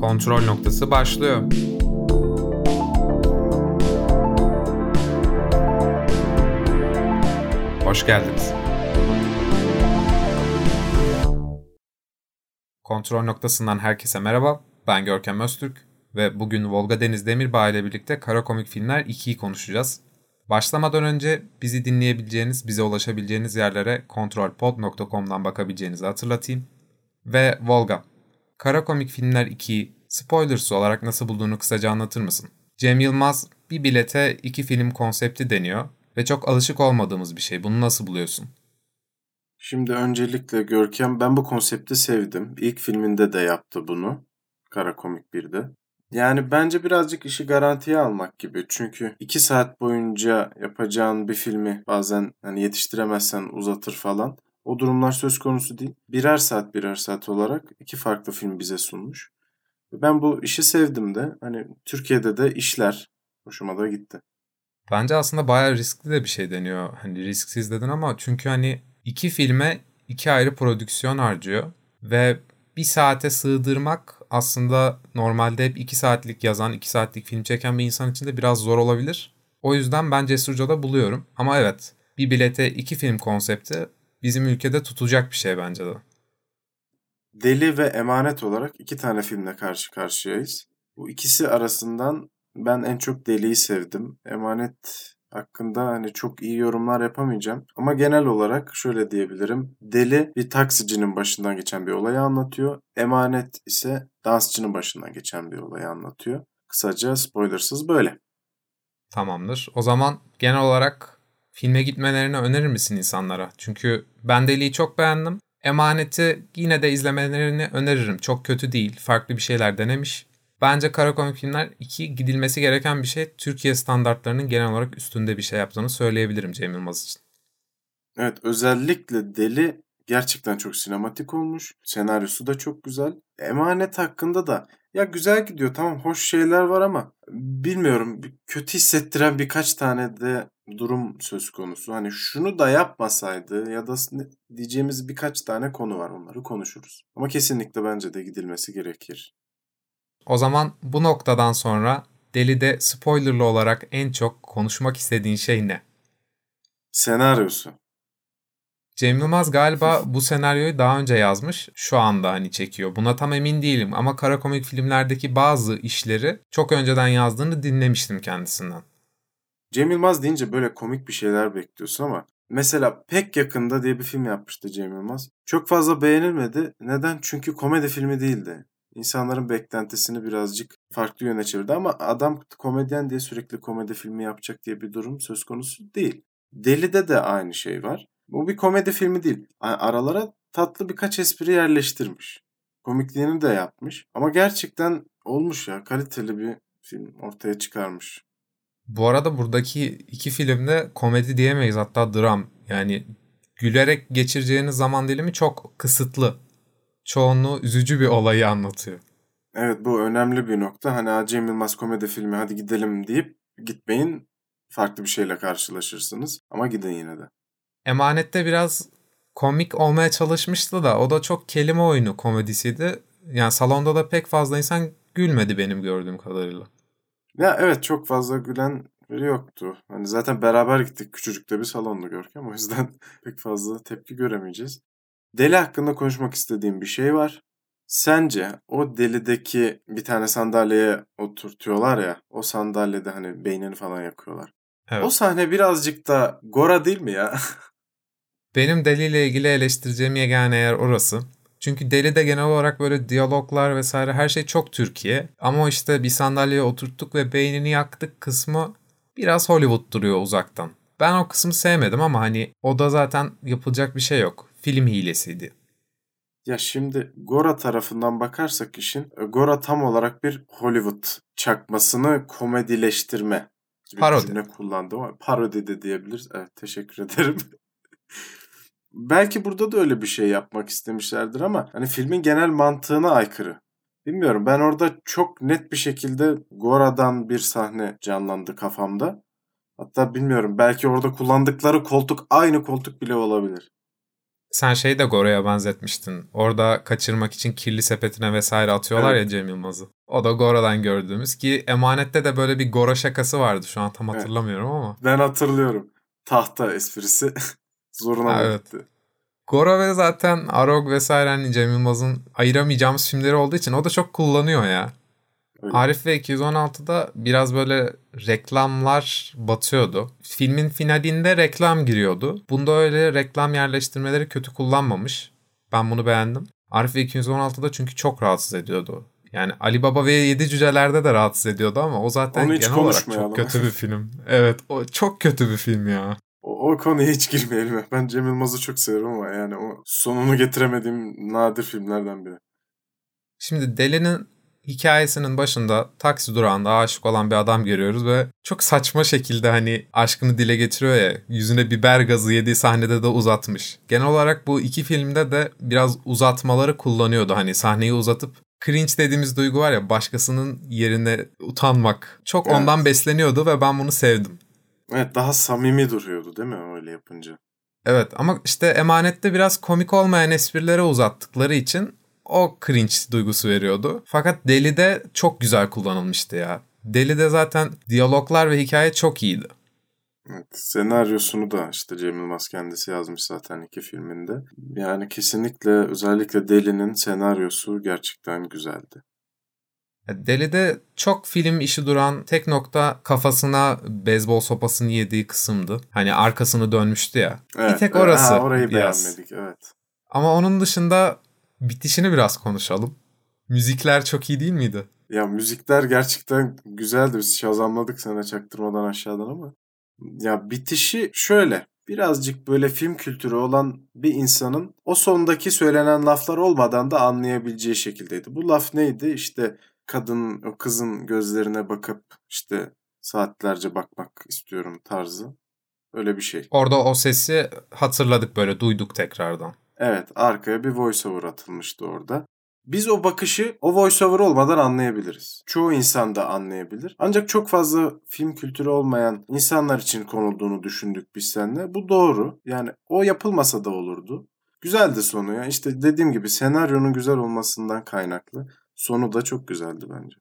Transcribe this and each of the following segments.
Kontrol noktası başlıyor. Hoş geldiniz. Kontrol noktasından herkese merhaba. Ben Görkem Öztürk ve bugün Volga Deniz Demirbağ ile birlikte Kara Komik Filmler 2'yi konuşacağız. Başlamadan önce bizi dinleyebileceğiniz, bize ulaşabileceğiniz yerlere kontrolpod.com'dan bakabileceğinizi hatırlatayım. Ve Volga, Kara Komik Filmler 2'yi spoilers olarak nasıl bulduğunu kısaca anlatır mısın? Cem Yılmaz bir bilete iki film konsepti deniyor ve çok alışık olmadığımız bir şey. Bunu nasıl buluyorsun? Şimdi öncelikle Görkem ben bu konsepti sevdim. İlk filminde de yaptı bunu. Kara Komik 1'de. Yani bence birazcık işi garantiye almak gibi. Çünkü iki saat boyunca yapacağın bir filmi bazen hani yetiştiremezsen uzatır falan. O durumlar söz konusu değil. Birer saat birer saat olarak iki farklı film bize sunmuş. Ben bu işi sevdim de. Hani Türkiye'de de işler. Hoşuma da gitti. Bence aslında bayağı riskli de bir şey deniyor. Hani risksiz dedin ama çünkü hani iki filme iki ayrı prodüksiyon harcıyor. Ve bir saate sığdırmak aslında normalde hep 2 saatlik yazan, 2 saatlik film çeken bir insan için de biraz zor olabilir. O yüzden ben cesurca da buluyorum. Ama evet bir bilete iki film konsepti bizim ülkede tutacak bir şey bence de. Deli ve Emanet olarak iki tane filmle karşı karşıyayız. Bu ikisi arasından ben en çok Deli'yi sevdim. Emanet hakkında hani çok iyi yorumlar yapamayacağım. Ama genel olarak şöyle diyebilirim. Deli bir taksicinin başından geçen bir olayı anlatıyor. Emanet ise dansçının başından geçen bir olayı anlatıyor. Kısaca spoilersız böyle. Tamamdır. O zaman genel olarak filme gitmelerini önerir misin insanlara? Çünkü ben Deli'yi çok beğendim. Emaneti yine de izlemelerini öneririm. Çok kötü değil. Farklı bir şeyler denemiş. Bence kara komik filmler iki gidilmesi gereken bir şey. Türkiye standartlarının genel olarak üstünde bir şey yaptığını söyleyebilirim Cem Yılmaz için. Evet özellikle Deli gerçekten çok sinematik olmuş. Senaryosu da çok güzel. Emanet hakkında da ya güzel gidiyor tamam hoş şeyler var ama bilmiyorum kötü hissettiren birkaç tane de durum söz konusu. Hani şunu da yapmasaydı ya da diyeceğimiz birkaç tane konu var onları konuşuruz. Ama kesinlikle bence de gidilmesi gerekir. O zaman bu noktadan sonra Deli'de spoilerlı olarak en çok konuşmak istediğin şey ne? Senaryosu. Cem Yılmaz galiba bu senaryoyu daha önce yazmış. Şu anda hani çekiyor. Buna tam emin değilim ama kara komik filmlerdeki bazı işleri çok önceden yazdığını dinlemiştim kendisinden. Cem Yılmaz deyince böyle komik bir şeyler bekliyorsun ama mesela Pek Yakında diye bir film yapmıştı Cem Yılmaz. Çok fazla beğenilmedi. Neden? Çünkü komedi filmi değildi insanların beklentisini birazcık farklı yöne çevirdi ama adam komedyen diye sürekli komedi filmi yapacak diye bir durum söz konusu değil. Deli'de de aynı şey var. Bu bir komedi filmi değil. Aralara tatlı birkaç espri yerleştirmiş. Komikliğini de yapmış. Ama gerçekten olmuş ya. Kaliteli bir film ortaya çıkarmış. Bu arada buradaki iki filmde komedi diyemeyiz hatta dram. Yani gülerek geçireceğiniz zaman dilimi çok kısıtlı çoğunluğu üzücü bir olayı anlatıyor. Evet bu önemli bir nokta. Hani Cem Yılmaz komedi filmi hadi gidelim deyip gitmeyin farklı bir şeyle karşılaşırsınız. Ama gidin yine de. Emanet'te biraz komik olmaya çalışmıştı da o da çok kelime oyunu komedisiydi. Yani salonda da pek fazla insan gülmedi benim gördüğüm kadarıyla. Ya evet çok fazla gülen biri yoktu. Hani zaten beraber gittik küçücük de bir salonda Görkem. O yüzden pek fazla tepki göremeyeceğiz. Deli hakkında konuşmak istediğim bir şey var. Sence o delideki bir tane sandalyeye oturtuyorlar ya. O sandalyede hani beynini falan yakıyorlar. Evet. O sahne birazcık da Gora değil mi ya? Benim deliyle ilgili eleştireceğim yegane yer orası. Çünkü Deli'de genel olarak böyle diyaloglar vesaire her şey çok Türkiye. Ama işte bir sandalyeye oturttuk ve beynini yaktık kısmı biraz Hollywood duruyor uzaktan. Ben o kısmı sevmedim ama hani o da zaten yapılacak bir şey yok film hilesiydi. Ya şimdi Gora tarafından bakarsak işin e, Gora tam olarak bir Hollywood çakmasını komedileştirme gibi parodi. cümle kullandı parodi de diyebiliriz. Evet teşekkür ederim. Belki burada da öyle bir şey yapmak istemişlerdir ama hani filmin genel mantığına aykırı. Bilmiyorum ben orada çok net bir şekilde Gora'dan bir sahne canlandı kafamda. Hatta bilmiyorum belki orada kullandıkları koltuk aynı koltuk bile olabilir. Sen şeyi de Gora'ya benzetmiştin. Orada kaçırmak için kirli sepetine vesaire atıyorlar evet. ya Cem Yılmaz'ı. O da Gora'dan gördüğümüz ki Emanet'te de böyle bir Gora şakası vardı. Şu an tam hatırlamıyorum evet. ama. Ben hatırlıyorum. Tahta esprisi zoruna evet. gitti. Gora ve zaten Arog vesaire hani Cem Yılmaz'ın ayıramayacağımız filmleri olduğu için o da çok kullanıyor ya. Öyle. Arif ve 216'da biraz böyle reklamlar batıyordu. Filmin finalinde reklam giriyordu. Bunda öyle reklam yerleştirmeleri kötü kullanmamış. Ben bunu beğendim. Arif ve 216'da çünkü çok rahatsız ediyordu. Yani Ali Baba ve Yedi Cüceler'de de rahatsız ediyordu ama o zaten genel olarak çok kötü bir film. Evet o çok kötü bir film ya. O, konuya hiç girmeyelim. Ben Cem Yılmaz'ı çok severim ama yani o sonunu getiremediğim nadir filmlerden biri. Şimdi Deli'nin hikayesinin başında taksi durağında aşık olan bir adam görüyoruz ve çok saçma şekilde hani aşkını dile getiriyor ya yüzüne biber gazı yediği sahnede de uzatmış. Genel olarak bu iki filmde de biraz uzatmaları kullanıyordu hani sahneyi uzatıp cringe dediğimiz duygu var ya başkasının yerine utanmak. Çok evet. ondan besleniyordu ve ben bunu sevdim. Evet daha samimi duruyordu değil mi öyle yapınca? Evet ama işte emanette biraz komik olmayan esprilere uzattıkları için o cringe duygusu veriyordu. Fakat Deli'de çok güzel kullanılmıştı ya. Deli'de zaten diyaloglar ve hikaye çok iyiydi. Evet, senaryosunu da işte Cem Yılmaz kendisi yazmış zaten iki filminde. Yani kesinlikle özellikle Deli'nin senaryosu gerçekten güzeldi. Deli'de çok film işi duran tek nokta kafasına beyzbol sopasını yediği kısımdı. Hani arkasını dönmüştü ya. Evet, bir tek orası. Ha, orayı biraz. beğenmedik evet. Ama onun dışında bitişini biraz konuşalım. Müzikler çok iyi değil miydi? Ya müzikler gerçekten güzeldi. Biz şazamladık sana çaktırmadan aşağıdan ama. Ya bitişi şöyle. Birazcık böyle film kültürü olan bir insanın o sondaki söylenen laflar olmadan da anlayabileceği şekildeydi. Bu laf neydi? İşte kadın, o kızın gözlerine bakıp işte saatlerce bakmak istiyorum tarzı. Öyle bir şey. Orada o sesi hatırladık böyle duyduk tekrardan. Evet arkaya bir voiceover atılmıştı orada. Biz o bakışı o voiceover olmadan anlayabiliriz. Çoğu insan da anlayabilir. Ancak çok fazla film kültürü olmayan insanlar için konulduğunu düşündük biz seninle. Bu doğru. Yani o yapılmasa da olurdu. Güzeldi sonu ya. İşte dediğim gibi senaryonun güzel olmasından kaynaklı. Sonu da çok güzeldi bence.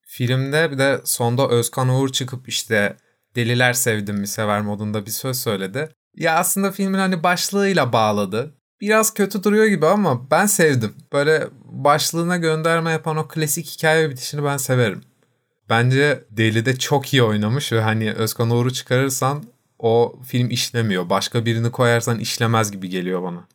Filmde bir de sonda Özkan Uğur çıkıp işte deliler sevdim mi sever modunda bir söz söyledi. Ya aslında filmin hani başlığıyla bağladı. Biraz kötü duruyor gibi ama ben sevdim. Böyle başlığına gönderme yapan o klasik hikaye bitişini ben severim. Bence Deli de çok iyi oynamış ve hani Özkan Uğur'u çıkarırsan o film işlemiyor. Başka birini koyarsan işlemez gibi geliyor bana.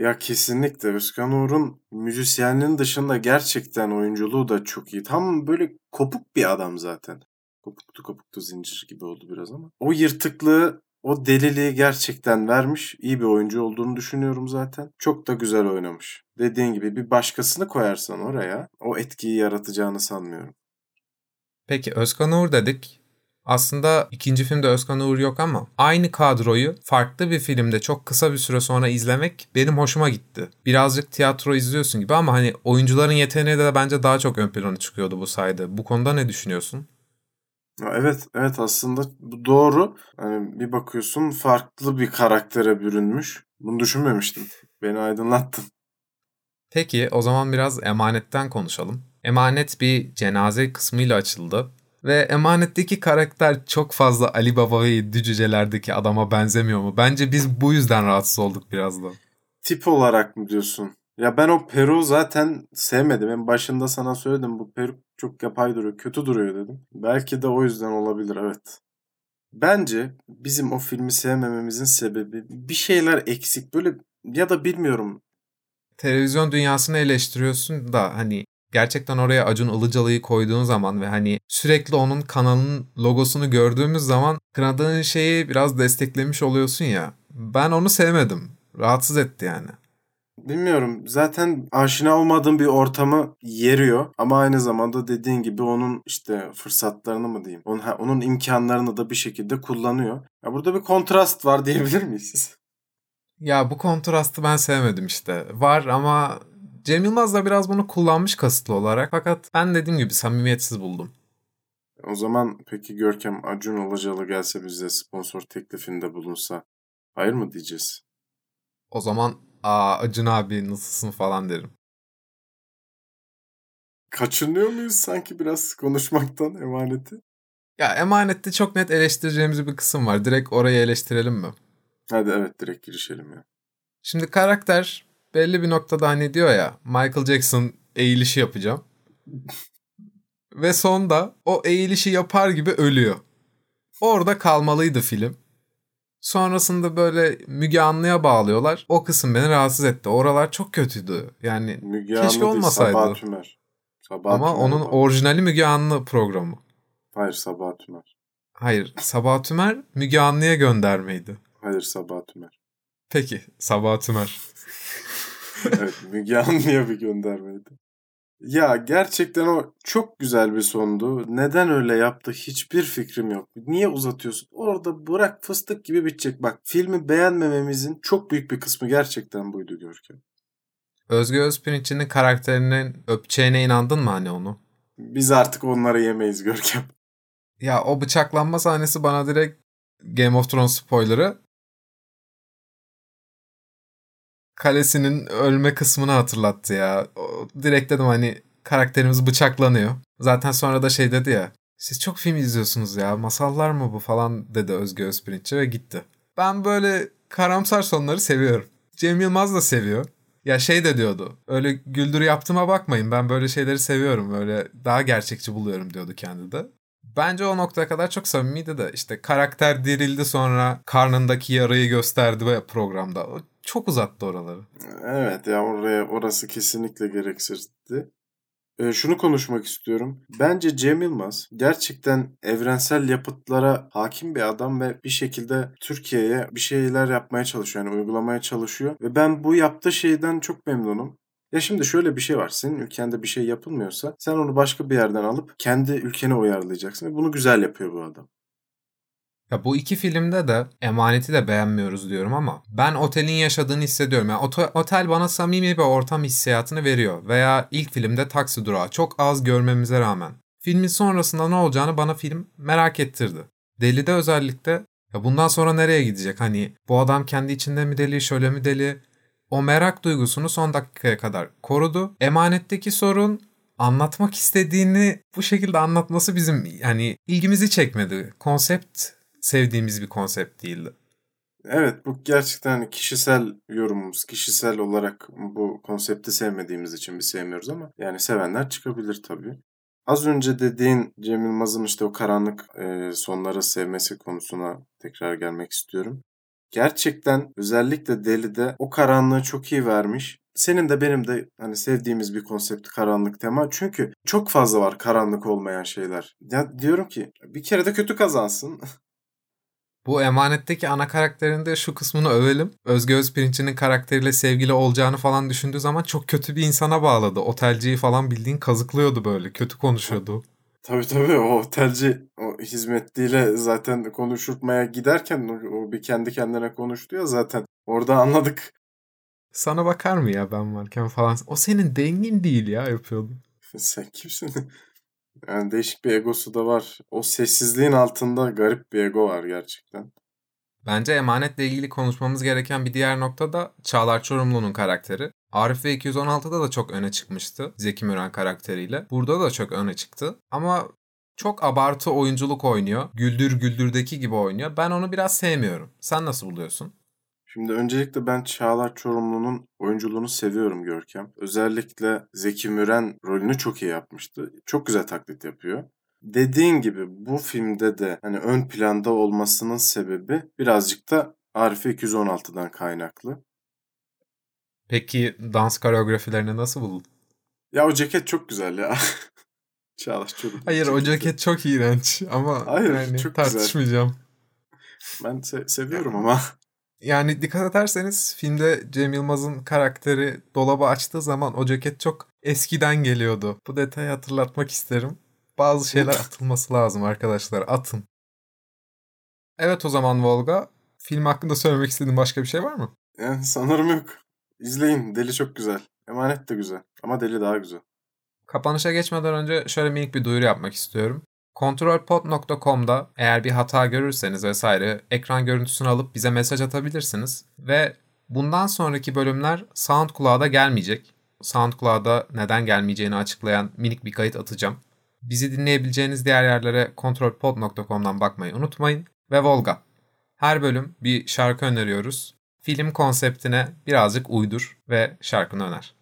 Ya kesinlikle Özkan Uğur'un müzisyenliğinin dışında gerçekten oyunculuğu da çok iyi. Tam böyle kopuk bir adam zaten. Kopuktu kopuktu zincir gibi oldu biraz ama. O yırtıklığı o deliliği gerçekten vermiş. İyi bir oyuncu olduğunu düşünüyorum zaten. Çok da güzel oynamış. Dediğin gibi bir başkasını koyarsan oraya o etkiyi yaratacağını sanmıyorum. Peki Özkan Uğur dedik. Aslında ikinci filmde Özkan Uğur yok ama aynı kadroyu farklı bir filmde çok kısa bir süre sonra izlemek benim hoşuma gitti. Birazcık tiyatro izliyorsun gibi ama hani oyuncuların yeteneği de bence daha çok ön plana çıkıyordu bu sayede. Bu konuda ne düşünüyorsun? Evet, evet aslında bu doğru. Hani bir bakıyorsun farklı bir karaktere bürünmüş. Bunu düşünmemiştim. Beni aydınlattın. Peki o zaman biraz emanetten konuşalım. Emanet bir cenaze kısmıyla açıldı. Ve Emanet'teki karakter çok fazla Ali Baba ve Yedi adama benzemiyor mu? Bence biz bu yüzden rahatsız olduk biraz da. Tip olarak mı diyorsun? Ya ben o Peru zaten sevmedim. En başında sana söyledim bu Peru çok yapay duruyor, kötü duruyor dedim. Belki de o yüzden olabilir evet. Bence bizim o filmi sevmememizin sebebi bir şeyler eksik. Böyle ya da bilmiyorum. Televizyon dünyasını eleştiriyorsun da hani gerçekten oraya Acun Ilıcalı'yı koyduğun zaman ve hani sürekli onun kanalının logosunu gördüğümüz zaman kınadığın şeyi biraz desteklemiş oluyorsun ya. Ben onu sevmedim. Rahatsız etti yani. Bilmiyorum. Zaten aşina olmadığım bir ortamı yeriyor. Ama aynı zamanda dediğin gibi onun işte fırsatlarını mı diyeyim? Onun, onun imkanlarını da bir şekilde kullanıyor. Ya burada bir kontrast var diyebilir miyiz? Ya bu kontrastı ben sevmedim işte. Var ama Cem Yılmaz da biraz bunu kullanmış kasıtlı olarak. Fakat ben dediğim gibi samimiyetsiz buldum. O zaman peki Görkem Acun Ilıcalı gelse bize sponsor teklifinde bulunsa hayır mı diyeceğiz? O zaman aa Acun abi nasılsın falan derim. Kaçınıyor muyuz sanki biraz konuşmaktan emaneti? Ya emanette çok net eleştireceğimiz bir kısım var. Direkt orayı eleştirelim mi? Hadi evet direkt girişelim ya. Şimdi karakter belli bir noktada hani diyor ya Michael Jackson eğilişi yapacağım. Ve sonda o eğilişi yapar gibi ölüyor. Orada kalmalıydı film. Sonrasında böyle Müge Anlı'ya bağlıyorlar. O kısım beni rahatsız etti. Oralar çok kötüydü. Yani Müge keşke Anlı olmasaydı. Sabah Tümer. Sabah Ama Tümer onun var. orijinali Müge Anlı programı. Hayır Sabah Tümer. Hayır, Sabah Tümer Müge Anlı'ya göndermeydi. Hayır Sabah Tümer. Peki, Sabah Tümer. Evet Müge Anlı'ya bir göndermeydi. Ya gerçekten o çok güzel bir sondu. Neden öyle yaptı hiçbir fikrim yok. Niye uzatıyorsun? Orada bırak fıstık gibi bitecek. Bak filmi beğenmememizin çok büyük bir kısmı gerçekten buydu Görkem. Özge Özpirinç'in karakterinin öpeceğine inandın mı hani onu? Biz artık onları yemeyiz Görkem. Ya o bıçaklanma sahnesi bana direkt Game of Thrones spoiler'ı kalesinin ölme kısmını hatırlattı ya. O, direkt dedim hani karakterimiz bıçaklanıyor. Zaten sonra da şey dedi ya. Siz çok film izliyorsunuz ya. Masallar mı bu falan dedi Özge Özpirinç'e ve gitti. Ben böyle karamsar sonları seviyorum. Cem Yılmaz da seviyor. Ya şey de diyordu. Öyle güldürü yaptığıma bakmayın. Ben böyle şeyleri seviyorum. Böyle daha gerçekçi buluyorum diyordu kendi de. Bence o noktaya kadar çok samimiydi de işte karakter dirildi sonra karnındaki yarayı gösterdi ve programda. O çok uzattı oraları. Evet ya oraya orası kesinlikle gereksizdi. Ee, şunu konuşmak istiyorum. Bence Cem Yılmaz gerçekten evrensel yapıtlara hakim bir adam ve bir şekilde Türkiye'ye bir şeyler yapmaya çalışıyor. Yani uygulamaya çalışıyor. Ve ben bu yaptığı şeyden çok memnunum. Ya şimdi şöyle bir şey var. Senin ülkende bir şey yapılmıyorsa sen onu başka bir yerden alıp kendi ülkene uyarlayacaksın. Ve bunu güzel yapıyor bu adam. Ya bu iki filmde de emaneti de beğenmiyoruz diyorum ama ben otelin yaşadığını hissediyorum. Yani otel bana samimi bir ortam hissiyatını veriyor. Veya ilk filmde taksi durağı çok az görmemize rağmen. Filmin sonrasında ne olacağını bana film merak ettirdi. Deli'de özellikle ya bundan sonra nereye gidecek? Hani bu adam kendi içinde mi deli, şöyle mi deli? O merak duygusunu son dakikaya kadar korudu. Emanetteki sorun anlatmak istediğini bu şekilde anlatması bizim yani ilgimizi çekmedi. Konsept sevdiğimiz bir konsept değildi. Evet bu gerçekten kişisel yorumumuz. Kişisel olarak bu konsepti sevmediğimiz için biz sevmiyoruz ama yani sevenler çıkabilir tabii. Az önce dediğin Cem Yılmaz'ın işte o karanlık e, sonları sevmesi konusuna tekrar gelmek istiyorum. Gerçekten özellikle Deli'de o karanlığı çok iyi vermiş. Senin de benim de hani sevdiğimiz bir konsept karanlık tema. Çünkü çok fazla var karanlık olmayan şeyler. Ya diyorum ki bir kere de kötü kazansın. Bu emanetteki ana karakterinde şu kısmını övelim. Özge Özpirinç'in karakteriyle sevgili olacağını falan düşündüğü zaman çok kötü bir insana bağladı. Otelciyi falan bildiğin kazıklıyordu böyle. Kötü konuşuyordu. Tabii tabii o otelci o hizmetliyle zaten konuşurtmaya giderken o, bir kendi kendine konuştu ya zaten. Orada anladık. Sana bakar mı ya ben varken falan. O senin dengin değil ya yapıyordu. Sen kimsin? Yani değişik bir egosu da var. O sessizliğin altında garip bir ego var gerçekten. Bence emanetle ilgili konuşmamız gereken bir diğer nokta da Çağlar Çorumlu'nun karakteri. Arif ve 216'da da çok öne çıkmıştı Zeki Müren karakteriyle. Burada da çok öne çıktı. Ama çok abartı oyunculuk oynuyor. Güldür Güldür'deki gibi oynuyor. Ben onu biraz sevmiyorum. Sen nasıl buluyorsun? Şimdi öncelikle ben Çağlar Çorumlu'nun oyunculuğunu seviyorum Görkem. Özellikle Zeki Müren rolünü çok iyi yapmıştı. Çok güzel taklit yapıyor. Dediğin gibi bu filmde de hani ön planda olmasının sebebi birazcık da Arife 216'dan kaynaklı. Peki dans koreografilerini nasıl buldun? Ya o ceket çok güzel ya. Çağlar Çorumlu. Hayır o ceketi. ceket çok iğrenç ama Hayır, yani çok güzel. tartışmayacağım. Ben se- seviyorum ama. Yani dikkat ederseniz filmde Cem Yılmaz'ın karakteri dolabı açtığı zaman o ceket çok eskiden geliyordu. Bu detayı hatırlatmak isterim. Bazı şeyler atılması lazım arkadaşlar. Atın. Evet o zaman Volga. Film hakkında söylemek istediğin başka bir şey var mı? Yani sanırım yok. İzleyin. Deli çok güzel. Emanet de güzel. Ama Deli daha güzel. Kapanışa geçmeden önce şöyle minik bir duyuru yapmak istiyorum. Kontrolpod.com'da eğer bir hata görürseniz vesaire ekran görüntüsünü alıp bize mesaj atabilirsiniz. Ve Bundan sonraki bölümler SoundCloud'a gelmeyecek. SoundCloud'a neden gelmeyeceğini açıklayan minik bir kayıt atacağım. Bizi dinleyebileceğiniz diğer yerlere kontrolpod.com'dan bakmayı unutmayın. Ve Volga. Her bölüm bir şarkı öneriyoruz. Film konseptine birazcık uydur ve şarkını öner.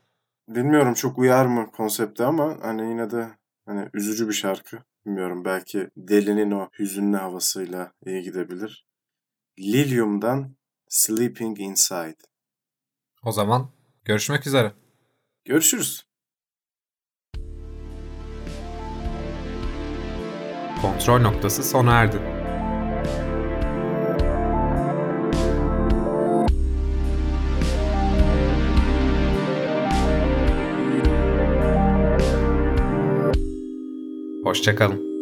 Bilmiyorum çok uyar mı konsepte ama hani yine de hani üzücü bir şarkı. Bilmiyorum belki Deli'nin o hüzünlü havasıyla iyi gidebilir. Lilium'dan Sleeping Inside. O zaman görüşmek üzere. Görüşürüz. Kontrol noktası sona erdi. Hoşçakalın.